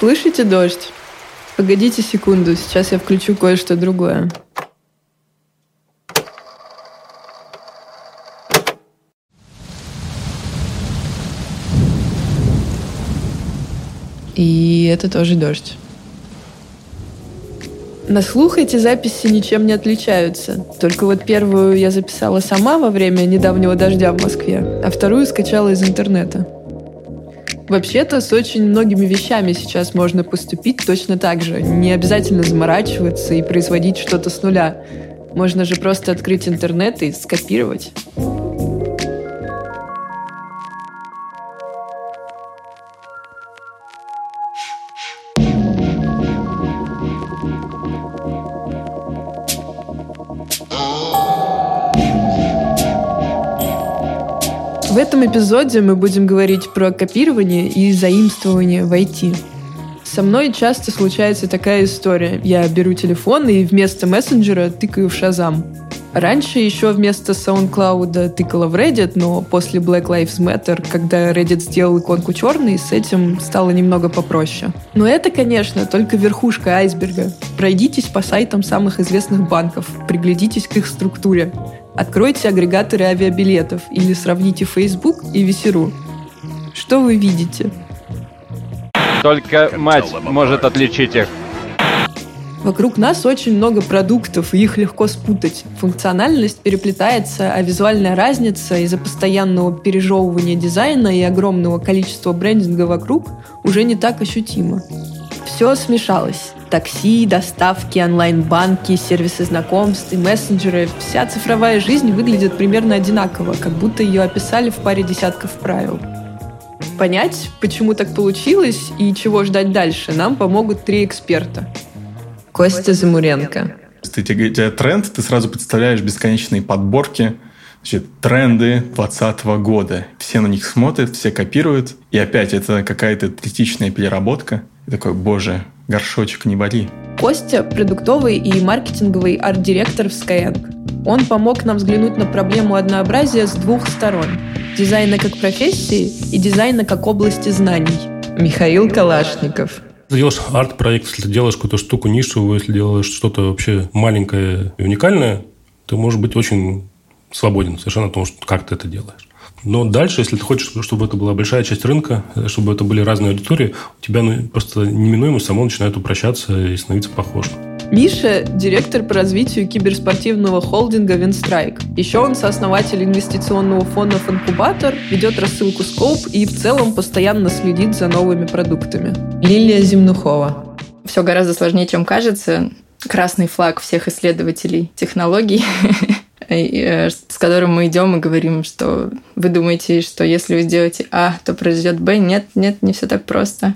Слышите дождь? Погодите секунду, сейчас я включу кое-что другое. И это тоже дождь. На слух эти записи ничем не отличаются. Только вот первую я записала сама во время недавнего дождя в Москве, а вторую скачала из интернета. Вообще-то с очень многими вещами сейчас можно поступить точно так же. Не обязательно заморачиваться и производить что-то с нуля. Можно же просто открыть интернет и скопировать. В этом эпизоде мы будем говорить про копирование и заимствование в IT. Со мной часто случается такая история. Я беру телефон и вместо мессенджера тыкаю в Шазам. Раньше еще вместо SoundCloud тыкала в Reddit, но после Black Lives Matter, когда Reddit сделал иконку черной, с этим стало немного попроще. Но это, конечно, только верхушка айсберга. Пройдитесь по сайтам самых известных банков, приглядитесь к их структуре. Откройте агрегаторы авиабилетов или сравните Facebook и Весеру. Что вы видите? Только мать может отличить их. Вокруг нас очень много продуктов, и их легко спутать. Функциональность переплетается, а визуальная разница из-за постоянного пережевывания дизайна и огромного количества брендинга вокруг уже не так ощутима. Все смешалось. Такси, доставки, онлайн-банки, сервисы знакомств и мессенджеры. Вся цифровая жизнь выглядит примерно одинаково, как будто ее описали в паре десятков правил. Понять, почему так получилось и чего ждать дальше, нам помогут три эксперта. Костя Замуренко. Если тебе тебя тренд, ты сразу представляешь бесконечные подборки, значит, тренды 2020 года. Все на них смотрят, все копируют. И опять это какая-то критичная переработка. И такой, боже, горшочек не вари. Костя – продуктовый и маркетинговый арт-директор в Skyeng. Он помог нам взглянуть на проблему однообразия с двух сторон – дизайна как профессии и дизайна как области знаний. Михаил Калашников – если делаешь арт-проект, если ты делаешь какую-то штуку нишевую, если делаешь что-то вообще маленькое и уникальное, ты можешь быть очень свободен совершенно в том, как ты это делаешь. Но дальше, если ты хочешь, чтобы это была большая часть рынка, чтобы это были разные аудитории, у тебя ну, просто неминуемо само начинает упрощаться и становиться похожим. Миша – директор по развитию киберспортивного холдинга Винстрайк. Еще он сооснователь инвестиционного фонда «Инкубатор», ведет рассылку «Скоп» и в целом постоянно следит за новыми продуктами. Лилия Земнухова. Все гораздо сложнее, чем кажется. Красный флаг всех исследователей технологий Э, с которым мы идем и говорим, что вы думаете, что если вы сделаете А, то произойдет Б. Нет, нет, не все так просто.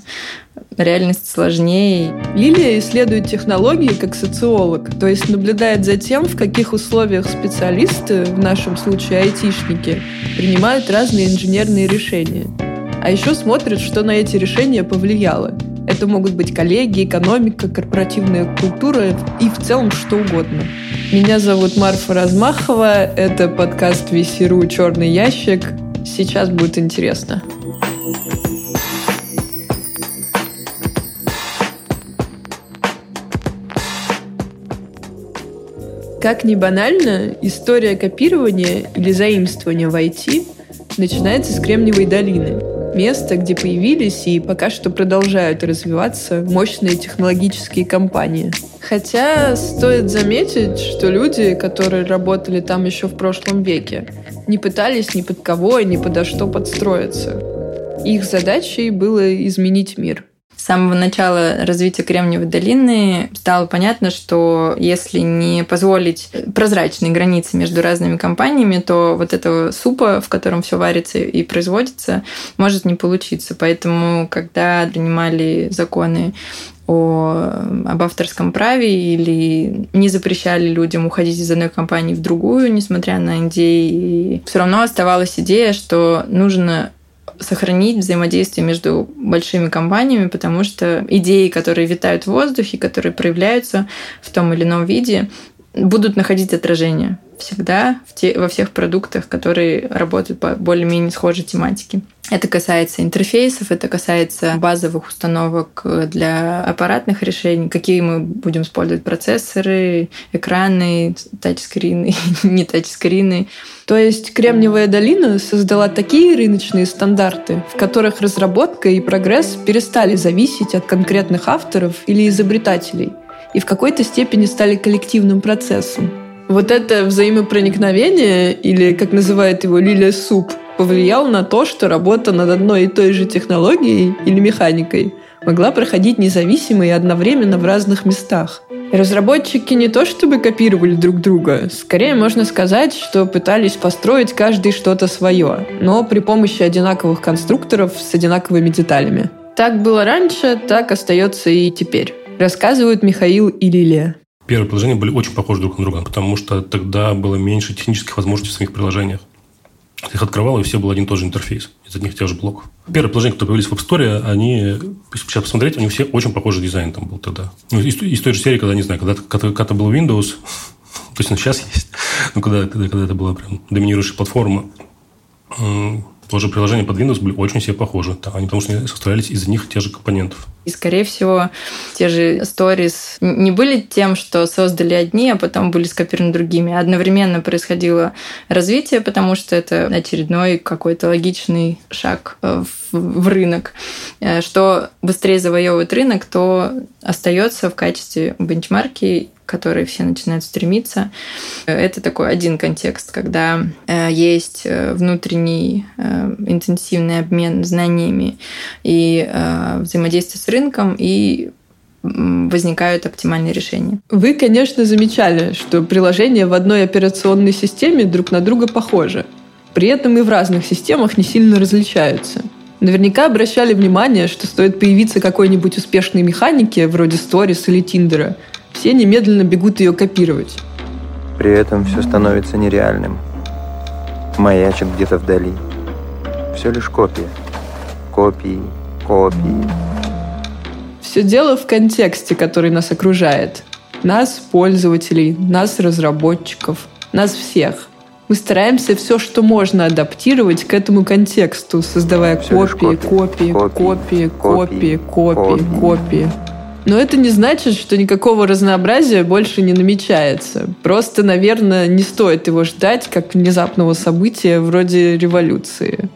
Реальность сложнее. Лилия исследует технологии как социолог, то есть наблюдает за тем, в каких условиях специалисты, в нашем случае айтишники, принимают разные инженерные решения. А еще смотрит, что на эти решения повлияло. Это могут быть коллеги, экономика, корпоративная культура и в целом что угодно. Меня зовут Марфа Размахова. Это подкаст «Весеру. Черный ящик». Сейчас будет интересно. Как ни банально, история копирования или заимствования в IT начинается с Кремниевой долины – место, где появились и пока что продолжают развиваться мощные технологические компании. Хотя стоит заметить, что люди, которые работали там еще в прошлом веке, не пытались ни под кого и ни подо что подстроиться. Их задачей было изменить мир – самого начала развития Кремниевой долины стало понятно, что если не позволить прозрачные границы между разными компаниями, то вот этого супа, в котором все варится и производится, может не получиться. Поэтому, когда принимали законы о, об авторском праве или не запрещали людям уходить из одной компании в другую, несмотря на идеи. Все равно оставалась идея, что нужно сохранить взаимодействие между большими компаниями, потому что идеи, которые витают в воздухе, которые проявляются в том или ином виде, будут находить отражение всегда в те, во всех продуктах, которые работают по более-менее схожей тематике. Это касается интерфейсов, это касается базовых установок для аппаратных решений, какие мы будем использовать процессоры, экраны, тачскрины, не тачскрины. То есть Кремниевая долина создала такие рыночные стандарты, в которых разработка и прогресс перестали зависеть от конкретных авторов или изобретателей и в какой-то степени стали коллективным процессом. Вот это взаимопроникновение, или, как называет его Лилия Суп, повлияло на то, что работа над одной и той же технологией или механикой могла проходить независимо и одновременно в разных местах. разработчики не то чтобы копировали друг друга, скорее можно сказать, что пытались построить каждый что-то свое, но при помощи одинаковых конструкторов с одинаковыми деталями. Так было раньше, так остается и теперь. Рассказывают Михаил и Лилия. Первые приложения были очень похожи друг на друга, потому что тогда было меньше технических возможностей в самих приложениях. Их открывал, и все был один и тот же интерфейс из одних и тех же блоков. Первые приложения, которые появились в App Store, они, сейчас посмотреть, они все очень похожий дизайн там был тогда. Ну, из, из той же серии, когда, не знаю, когда, когда, когда был Windows, то есть он сейчас есть, но когда, когда, когда это была прям доминирующая платформа, тоже приложения под Windows были очень себе похожи. Они потому что составлялись из одних и тех же компонентов. И, скорее всего, те же stories не были тем, что создали одни, а потом были скопированы другими. Одновременно происходило развитие, потому что это очередной какой-то логичный шаг э, в, в рынок. Э, что быстрее завоевывает рынок, то остается в качестве бенчмарки которой все начинают стремиться. Это такой один контекст, когда э, есть э, внутренний э, интенсивный обмен знаниями и взаимодействие с рынком, и возникают оптимальные решения. Вы, конечно, замечали, что приложения в одной операционной системе друг на друга похожи. При этом и в разных системах не сильно различаются. Наверняка обращали внимание, что стоит появиться какой-нибудь успешной механике, вроде Stories или Тиндера – все немедленно бегут ее копировать. При этом все становится нереальным. Маячит где-то вдали. Все лишь копия. Копии, копии. Все дело в контексте, который нас окружает. Нас, пользователей, нас, разработчиков, нас всех. Мы стараемся все, что можно адаптировать к этому контексту, создавая копии, копии, копии, копии, копии, копии, копии. Но это не значит, что никакого разнообразия больше не намечается. Просто, наверное, не стоит его ждать как внезапного события вроде революции.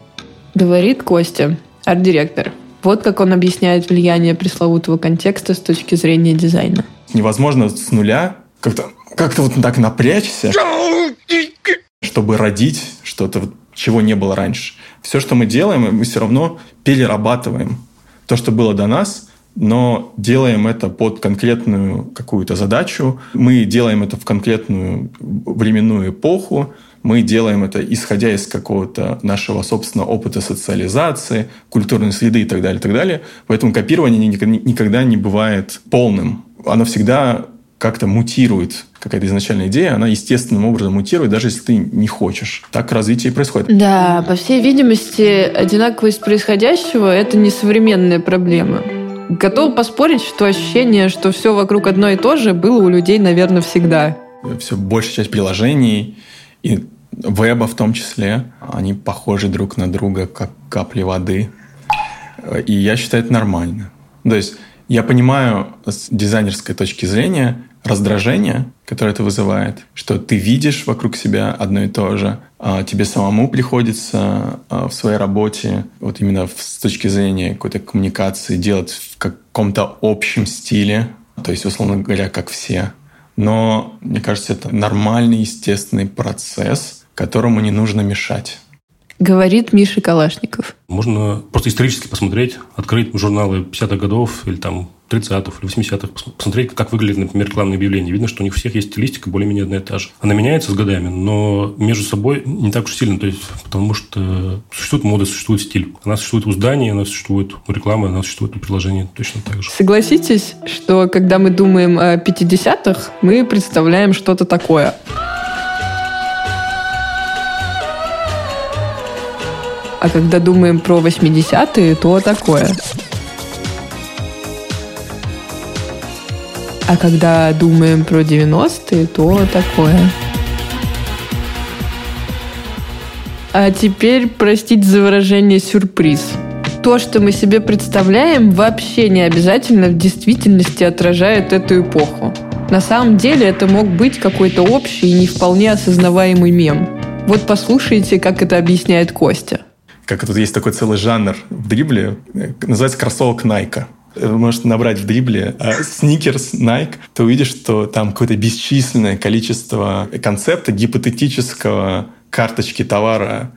Говорит Костя, арт-директор. Вот как он объясняет влияние пресловутого контекста с точки зрения дизайна. Невозможно с нуля как-то как вот так напрячься, чтобы родить что-то, чего не было раньше. Все, что мы делаем, мы все равно перерабатываем. То, что было до нас, но делаем это под конкретную какую-то задачу. Мы делаем это в конкретную временную эпоху. Мы делаем это исходя из какого-то нашего собственного опыта социализации, культурной среды и так далее, и так далее. Поэтому копирование никогда не бывает полным. Оно всегда как-то мутирует. Какая-то изначальная идея, она естественным образом мутирует, даже если ты не хочешь. Так развитие и происходит. Да, по всей видимости, одинаковость происходящего – это не современная проблема. Готов поспорить, что ощущение, что все вокруг одно и то же, было у людей, наверное, всегда. Все большая часть приложений и веба в том числе, они похожи друг на друга, как капли воды. И я считаю это нормально. То есть я понимаю с дизайнерской точки зрения раздражение, которое это вызывает, что ты видишь вокруг себя одно и то же, а тебе самому приходится а, в своей работе, вот именно с точки зрения какой-то коммуникации, делать в каком-то общем стиле, то есть, условно говоря, как все. Но, мне кажется, это нормальный, естественный процесс, которому не нужно мешать. Говорит Миша Калашников. Можно просто исторически посмотреть, открыть журналы 50-х годов или там 30-х или 80-х, посмотреть, как выглядит, например, рекламные объявления. Видно, что у них всех есть стилистика более-менее одна и та же. Она меняется с годами, но между собой не так уж сильно, то есть, потому что существует мода, существует стиль. Она существует у зданий, она существует у рекламы, она существует у приложений точно так же. Согласитесь, что когда мы думаем о 50-х, мы представляем что-то такое. А когда думаем про 80-е, то такое. А когда думаем про 90-е, то такое. А теперь, простите за выражение, сюрприз. То, что мы себе представляем, вообще не обязательно в действительности отражает эту эпоху. На самом деле это мог быть какой-то общий и не вполне осознаваемый мем. Вот послушайте, как это объясняет Костя. Как тут есть такой целый жанр в дрибле, э, называется кроссовок Найка вы можете набрать в дрибле сникерс, Nike, ты увидишь, что там какое-то бесчисленное количество концепта гипотетического карточки товара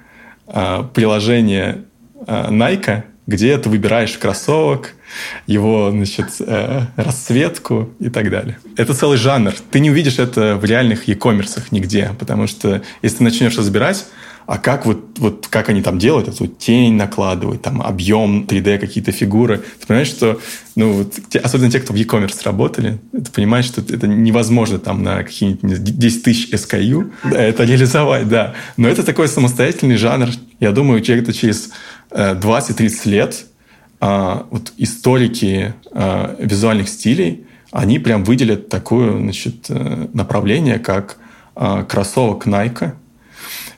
а, приложения а, Nike, где ты выбираешь кроссовок, его значит, э, расцветку и так далее. Это целый жанр. Ты не увидишь это в реальных e-commerce нигде, потому что если ты начнешь разбирать, а как вот, вот как они там делают, эту тень накладывают, там объем 3D, какие-то фигуры. Ты понимаешь, что, ну, вот, те, особенно те, кто в e-commerce работали, ты понимаешь, что это невозможно там на какие-нибудь 10 тысяч SKU это реализовать, да. Но это такой самостоятельный жанр. Я думаю, где-то через 20-30 э, лет а, вот историки а, визуальных стилей, они прям выделят такое значит, э, направление, как а, кроссовок Nike,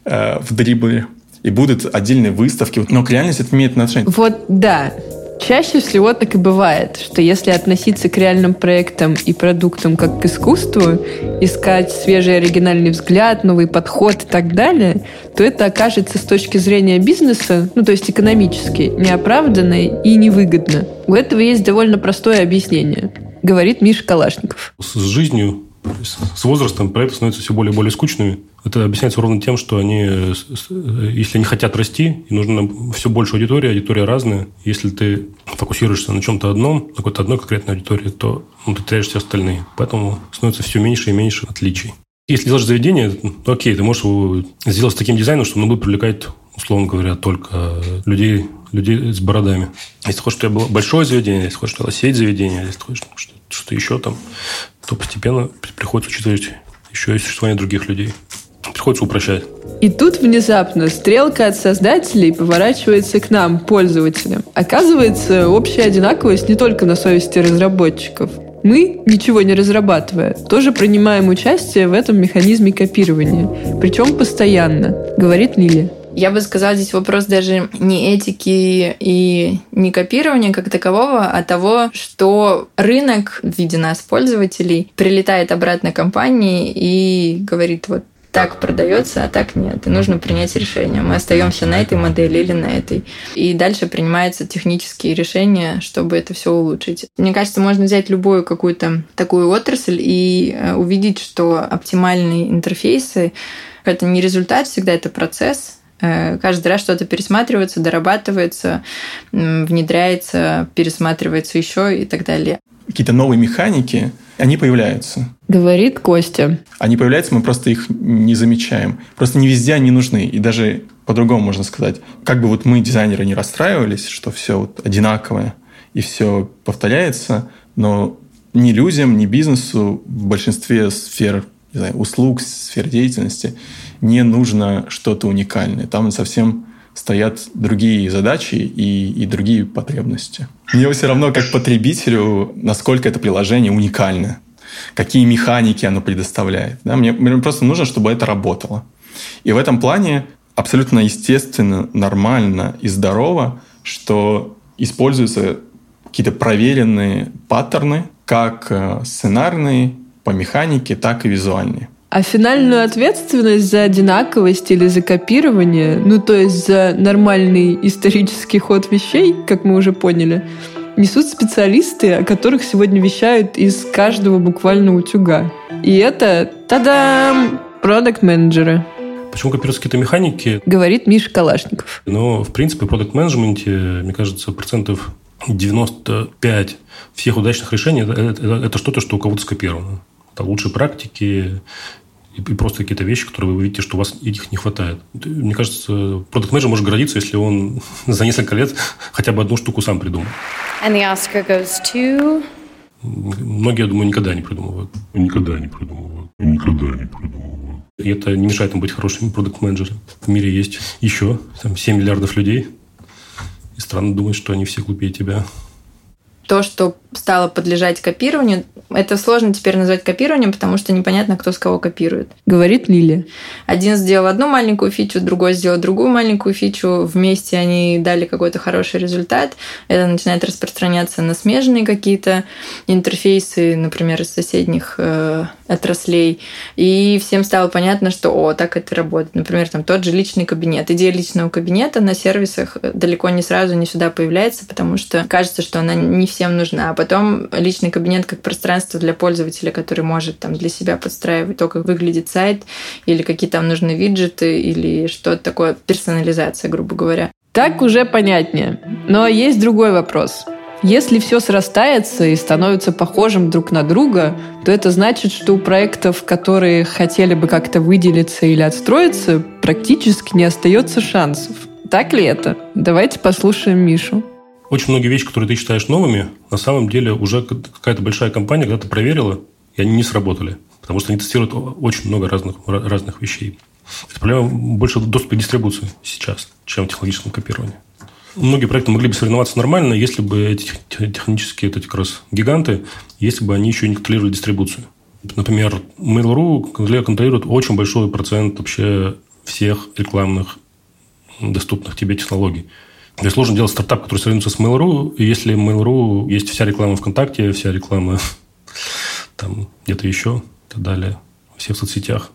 э, в дрибле. И будут отдельные выставки. Но к реальности это имеет отношение. Вот да. Чаще всего так и бывает, что если относиться к реальным проектам и продуктам как к искусству, искать свежий оригинальный взгляд, новый подход и так далее, то это окажется с точки зрения бизнеса, ну то есть экономически, неоправданно и невыгодно. У этого есть довольно простое объяснение, говорит Миша Калашников. С жизнью с возрастом проекты становятся все более и более скучными. Это объясняется ровно тем, что они, если они хотят расти, и нужна все больше аудитории, аудитория разная. Если ты фокусируешься на чем-то одном, на какой-то одной конкретной аудитории, то ну, ты теряешь все остальные. Поэтому становится все меньше и меньше отличий. Если делаешь заведение, то окей, ты можешь его сделать с таким дизайном, что оно будет привлекать, условно говоря, только людей, людей с бородами. Если хочешь, чтобы тебя было большое заведение, если хочешь, чтобы была сеть заведения, если хочешь что-то еще там, то постепенно приходится учитывать еще и существование других людей. Приходится упрощать. И тут внезапно стрелка от создателей поворачивается к нам, пользователям. Оказывается, общая одинаковость не только на совести разработчиков. Мы, ничего не разрабатывая, тоже принимаем участие в этом механизме копирования. Причем постоянно, говорит Лилия. Я бы сказала, здесь вопрос даже не этики и не копирования как такового, а того, что рынок в виде нас, пользователей, прилетает обратно компании и говорит, вот так продается, а так нет. И нужно принять решение. Мы остаемся на этой модели или на этой. И дальше принимаются технические решения, чтобы это все улучшить. Мне кажется, можно взять любую какую-то такую отрасль и э, увидеть, что оптимальные интерфейсы это не результат, всегда это процесс, каждый раз что-то пересматривается, дорабатывается, внедряется, пересматривается еще и так далее. Какие-то новые механики, они появляются. Говорит Костя. Они появляются, мы просто их не замечаем. Просто не везде они нужны. И даже по-другому можно сказать. Как бы вот мы, дизайнеры, не расстраивались, что все вот одинаковое и все повторяется, но ни людям, ни бизнесу в большинстве сфер не знаю, услуг, сфер деятельности не нужно что-то уникальное. Там совсем стоят другие задачи и, и другие потребности. Мне все равно, как потребителю, насколько это приложение уникально, какие механики оно предоставляет. Да? Мне, мне просто нужно, чтобы это работало. И в этом плане абсолютно естественно, нормально и здорово, что используются какие-то проверенные паттерны, как э, сценарные, по механике, так и визуальные. А финальную ответственность за одинаковость или за копирование, ну то есть за нормальный исторический ход вещей, как мы уже поняли, несут специалисты, о которых сегодня вещают из каждого буквально утюга. И это, тадам, продукт-менеджеры. Почему копируются какие-то механики? Говорит Миша Калашников. Но, в принципе, в продукт-менеджменте, мне кажется, процентов 95 всех удачных решений это, это, это что-то, что у кого-то скопировано. Это лучшие практики, и, просто какие-то вещи, которые вы видите, что у вас их не хватает. Мне кажется, продукт менеджер может гордиться, если он за несколько лет хотя бы одну штуку сам придумал. And the Oscar goes to... Многие, я думаю, никогда не придумывают. Никогда не придумывают. Никогда не придумывают. И это не мешает им быть хорошими продукт-менеджерами. В мире есть еще там, 7 миллиардов людей. И странно думать, что они все глупее тебя то, что стало подлежать копированию. Это сложно теперь назвать копированием, потому что непонятно, кто с кого копирует. Говорит Лилия. Один сделал одну маленькую фичу, другой сделал другую маленькую фичу. Вместе они дали какой-то хороший результат. Это начинает распространяться на смежные какие-то интерфейсы, например, из соседних э, отраслей. И всем стало понятно, что, о, так это работает. Например, там тот же личный кабинет. Идея личного кабинета на сервисах далеко не сразу не сюда появляется, потому что кажется, что она не всем нужна. А потом личный кабинет как пространство для пользователя, который может там для себя подстраивать то, как выглядит сайт, или какие там нужны виджеты, или что-то такое, персонализация, грубо говоря. Так уже понятнее. Но есть другой вопрос. Если все срастается и становится похожим друг на друга, то это значит, что у проектов, которые хотели бы как-то выделиться или отстроиться, практически не остается шансов. Так ли это? Давайте послушаем Мишу. Очень многие вещи, которые ты считаешь новыми, на самом деле уже какая-то большая компания когда-то проверила, и они не сработали. Потому что они тестируют очень много разных, разных вещей. Это проблема больше доступа к дистрибуции сейчас, чем в технологическом копировании. Многие проекты могли бы соревноваться нормально, если бы эти технические эти как раз гиганты, если бы они еще не контролировали дистрибуцию. Например, Mail.ru контролирует очень большой процент вообще всех рекламных доступных тебе технологий. Есть сложно делать стартап, который соревнуется с Mail.ru, и если Mail.ru есть вся реклама ВКонтакте, вся реклама там где-то еще и так далее, все в соцсетях.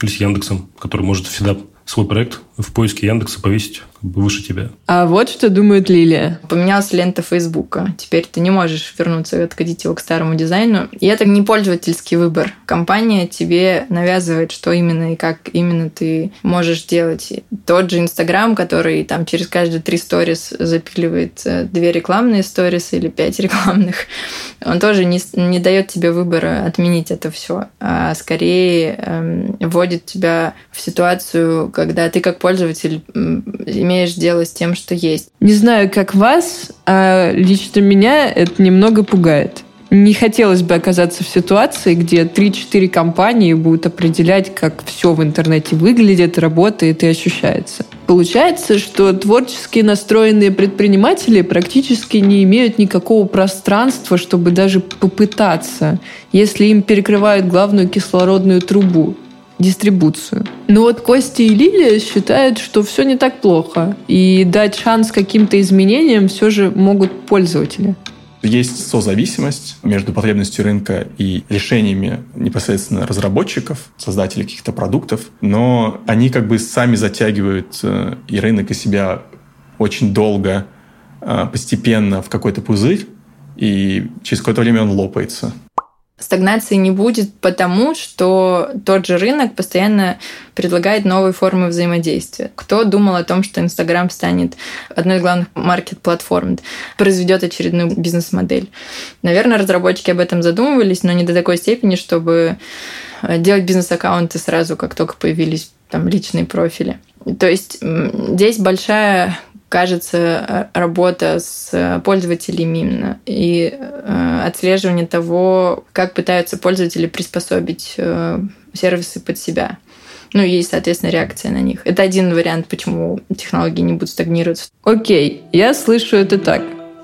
Или с Яндексом, который может всегда свой проект в поиске Яндекса повесить как бы выше тебя. А вот что думает Лилия. Поменялась лента Фейсбука. Теперь ты не можешь вернуться и откатить его к старому дизайну. И это не пользовательский выбор. Компания тебе навязывает, что именно и как именно ты можешь делать. Тот же Инстаграм, который там через каждые три сторис запиливает э, две рекламные сторис или пять рекламных, он тоже не, не дает тебе выбора отменить это все, а скорее эм, вводит тебя в ситуацию, когда ты как пользователь имеешь дело с тем, что есть. Не знаю, как вас, а лично меня это немного пугает. Не хотелось бы оказаться в ситуации, где 3-4 компании будут определять, как все в интернете выглядит, работает и ощущается. Получается, что творчески настроенные предприниматели практически не имеют никакого пространства, чтобы даже попытаться, если им перекрывают главную кислородную трубу дистрибуцию. Но вот Костя и Лилия считают, что все не так плохо, и дать шанс каким-то изменениям все же могут пользователи. Есть созависимость между потребностью рынка и решениями непосредственно разработчиков, создателей каких-то продуктов, но они как бы сами затягивают э, и рынок, и себя очень долго, э, постепенно в какой-то пузырь, и через какое-то время он лопается. Стагнации не будет, потому что тот же рынок постоянно предлагает новые формы взаимодействия. Кто думал о том, что Инстаграм станет одной из главных маркет-платформ, произведет очередную бизнес-модель? Наверное, разработчики об этом задумывались, но не до такой степени, чтобы э, делать бизнес-аккаунты сразу, как только появились там личные профили. То есть здесь большая кажется, э, работа с пользователями именно и э, отслеживание того, как пытаются пользователи приспособить э, сервисы под себя. Ну и, соответственно, реакция на них. Это один вариант, почему технологии не будут стагнировать. Окей, я слышу это так.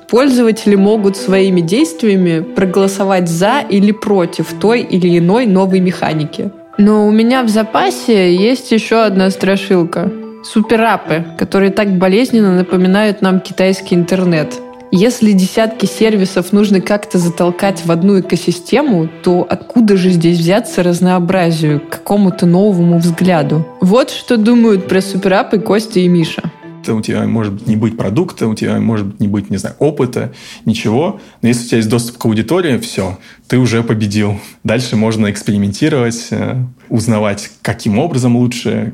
Пользователи могут своими действиями проголосовать за или против той или иной новой механики. Но у меня в запасе есть еще одна страшилка – суперапы, которые так болезненно напоминают нам китайский интернет. Если десятки сервисов нужно как-то затолкать в одну экосистему, то откуда же здесь взяться разнообразию, какому-то новому взгляду? Вот что думают про суперапы Костя и Миша у тебя может не быть продукта, у тебя может не быть, не знаю, опыта, ничего. Но если у тебя есть доступ к аудитории, все, ты уже победил. Дальше можно экспериментировать, э, узнавать, каким образом лучше,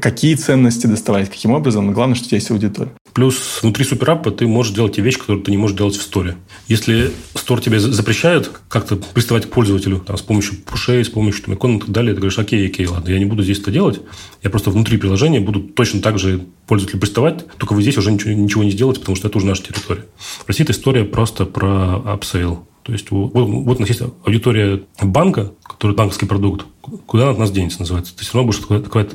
какие ценности доставать, каким образом. Но главное, что у тебя есть аудитория. Плюс внутри супераппа ты можешь делать те вещи, которые ты не можешь делать в сторе. Если store тебе запрещает как-то приставать к пользователю там, с помощью пушей, с помощью там, икон и так далее, ты говоришь, окей, окей, ладно, я не буду здесь это делать, я просто внутри приложения буду точно так же пользователю приставать, только вы здесь уже ничего, ничего не сделаете, потому что это уже наша территория. В России эта история просто про upsell. То есть вот, вот у нас есть аудитория банка, который банковский продукт, куда от нас денется, называется. Ты все равно будешь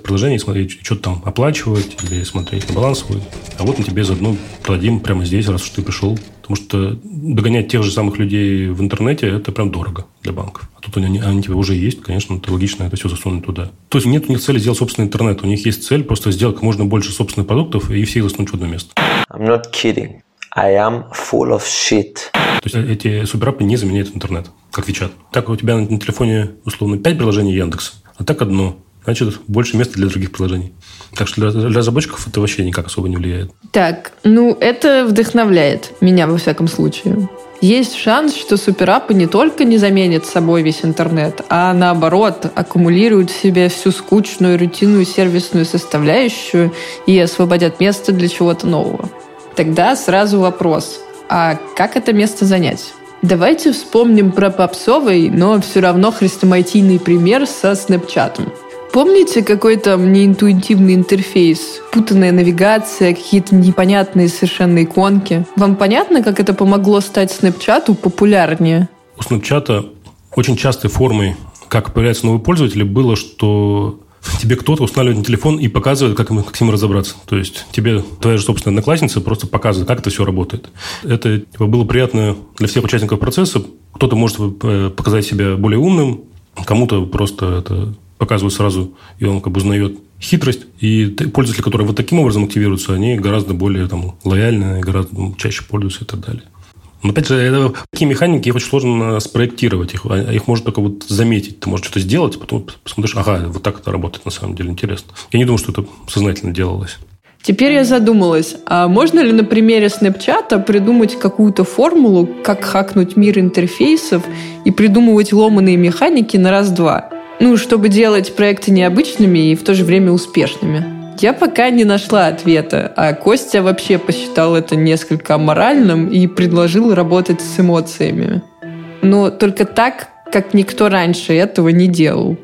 приложение и смотреть, что-то там оплачивать или смотреть на баланс свой. А вот мы тебе заодно продадим прямо здесь, раз уж ты пришел. Потому что догонять тех же самых людей в интернете – это прям дорого для банков. А тут они, они тебе уже есть, конечно, это логично это все засунуть туда. То есть нет у них цели сделать собственный интернет. У них есть цель просто сделать как можно больше собственных продуктов и всех засунуть в одно место. I'm not kidding. I am full of shit. То есть эти суперапы не заменяют интернет, как WeChat. Так у тебя на телефоне условно 5 приложений Яндекса, а так одно. Значит, больше места для других приложений. Так что для, для разработчиков это вообще никак особо не влияет. Так, ну это вдохновляет меня во всяком случае. Есть шанс, что суперапы не только не заменят собой весь интернет, а наоборот аккумулируют в себе всю скучную, рутинную сервисную составляющую и освободят место для чего-то нового. Тогда сразу вопрос, а как это место занять? Давайте вспомним про попсовый, но все равно хрестоматийный пример со снэпчатом. Помните какой там неинтуитивный интерфейс, путанная навигация, какие-то непонятные совершенно иконки? Вам понятно, как это помогло стать снэпчату популярнее? У снэпчата очень частой формой, как появляются новые пользователи, было, что тебе кто-то устанавливает на телефон и показывает, как, как с ним разобраться. То есть тебе твоя же собственная одноклассница просто показывает, как это все работает. Это типа, было приятно для всех участников процесса. Кто-то может э, показать себя более умным, кому-то просто это показывают сразу, и он как бы узнает хитрость. И пользователи, которые вот таким образом активируются, они гораздо более там, лояльны, гораздо чаще пользуются и так далее. Но опять же, это, такие механики, их очень сложно спроектировать. Их, а, их можно только вот заметить. Ты можешь что-то сделать, потом посмотришь, ага, вот так это работает на самом деле, интересно. Я не думаю, что это сознательно делалось. Теперь я задумалась, а можно ли на примере Снэпчата придумать какую-то формулу, как хакнуть мир интерфейсов и придумывать ломаные механики на раз-два? Ну, чтобы делать проекты необычными и в то же время успешными. Я пока не нашла ответа, а Костя вообще посчитал это несколько аморальным и предложил работать с эмоциями. Но только так, как никто раньше этого не делал.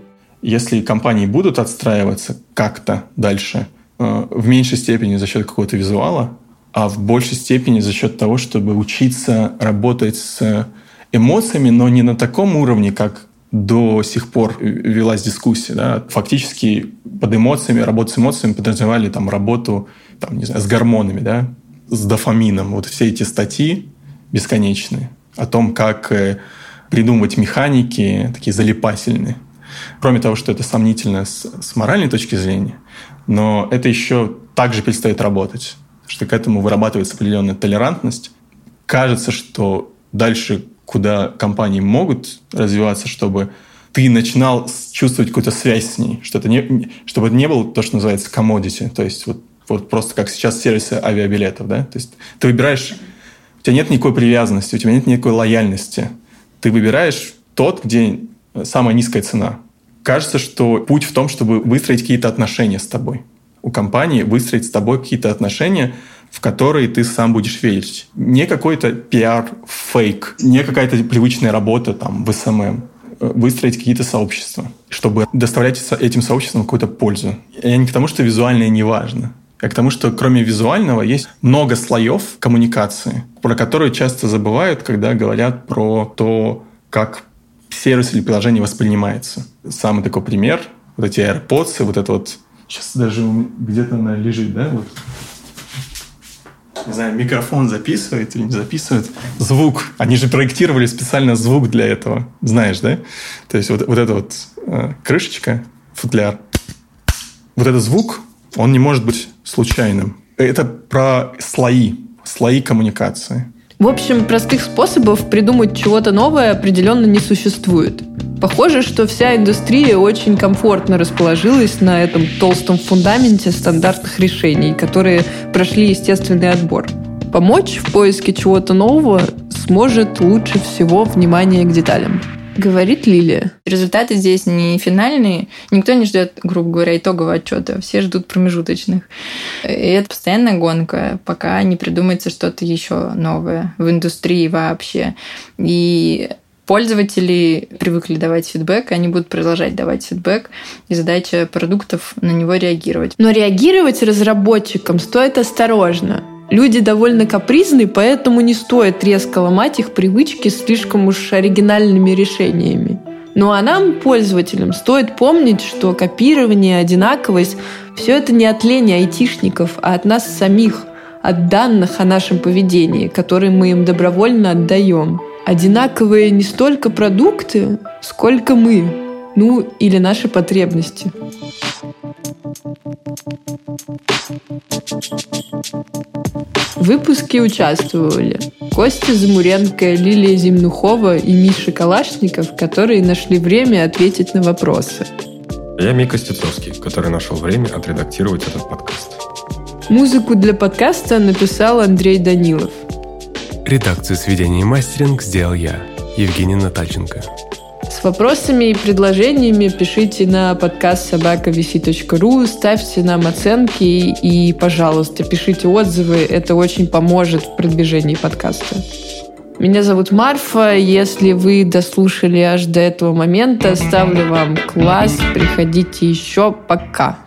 Если компании будут отстраиваться как-то дальше, э, в меньшей степени за счет какого-то визуала, а в большей степени за счет того, чтобы учиться работать с эмоциями, но не на таком уровне, как до сих пор велась дискуссия. Да? Фактически под эмоциями, работу с эмоциями подразумевали там, работу там, не знаю, с гормонами, да? с дофамином. Вот все эти статьи бесконечные о том, как э, придумывать механики такие залипательные. Кроме того, что это сомнительно с, с моральной точки зрения, но это еще также перестает работать, что к этому вырабатывается определенная толерантность. Кажется, что дальше куда компании могут развиваться, чтобы ты начинал чувствовать какую-то связь с ней, что это не, чтобы это не было то, что называется commodity, то есть вот, вот просто как сейчас сервисы авиабилетов, да, то есть ты выбираешь, у тебя нет никакой привязанности, у тебя нет никакой лояльности, ты выбираешь тот, где самая низкая цена. Кажется, что путь в том, чтобы выстроить какие-то отношения с тобой. У компании выстроить с тобой какие-то отношения – в которые ты сам будешь верить. Не какой-то пиар-фейк, не какая-то привычная работа там в СММ выстроить какие-то сообщества, чтобы доставлять этим сообществам какую-то пользу. Я не к тому, что визуальное не важно, а к тому, что кроме визуального есть много слоев коммуникации, про которые часто забывают, когда говорят про то, как сервис или приложение воспринимается. Самый такой пример, вот эти AirPods, вот это вот, сейчас даже где-то она лежит, да, вот не знаю, микрофон записывает или не записывает. Звук. Они же проектировали специально звук для этого. Знаешь, да? То есть вот, вот эта вот э, крышечка, футляр. Вот этот звук, он не может быть случайным. Это про слои, слои коммуникации. В общем, простых способов придумать чего-то новое определенно не существует. Похоже, что вся индустрия очень комфортно расположилась на этом толстом фундаменте стандартных решений, которые прошли естественный отбор. Помочь в поиске чего-то нового сможет лучше всего внимание к деталям. Говорит Лилия. Результаты здесь не финальные. Никто не ждет, грубо говоря, итогового отчета. Все ждут промежуточных. И это постоянная гонка, пока не придумается что-то еще новое в индустрии вообще. И пользователи привыкли давать фидбэк, они будут продолжать давать фидбэк, и задача продуктов на него реагировать. Но реагировать разработчикам стоит осторожно. Люди довольно капризны, поэтому не стоит резко ломать их привычки слишком уж оригинальными решениями. Ну а нам, пользователям, стоит помнить, что копирование, одинаковость – все это не от лени айтишников, а от нас самих, от данных о нашем поведении, которые мы им добровольно отдаем. Одинаковые не столько продукты, сколько мы, ну или наши потребности. В выпуске участвовали Костя Замуренко, Лилия Земнухова и Миша Калашников, которые нашли время ответить на вопросы. Я Мика Стецовский, который нашел время отредактировать этот подкаст. Музыку для подкаста написал Андрей Данилов. Редакцию сведения и мастеринг сделал я, Евгений Натальченко. Вопросами и предложениями пишите на подкаст собаковиси.ру, ставьте нам оценки и, пожалуйста, пишите отзывы. Это очень поможет в продвижении подкаста. Меня зовут Марфа. Если вы дослушали аж до этого момента, ставлю вам класс. Приходите еще. Пока.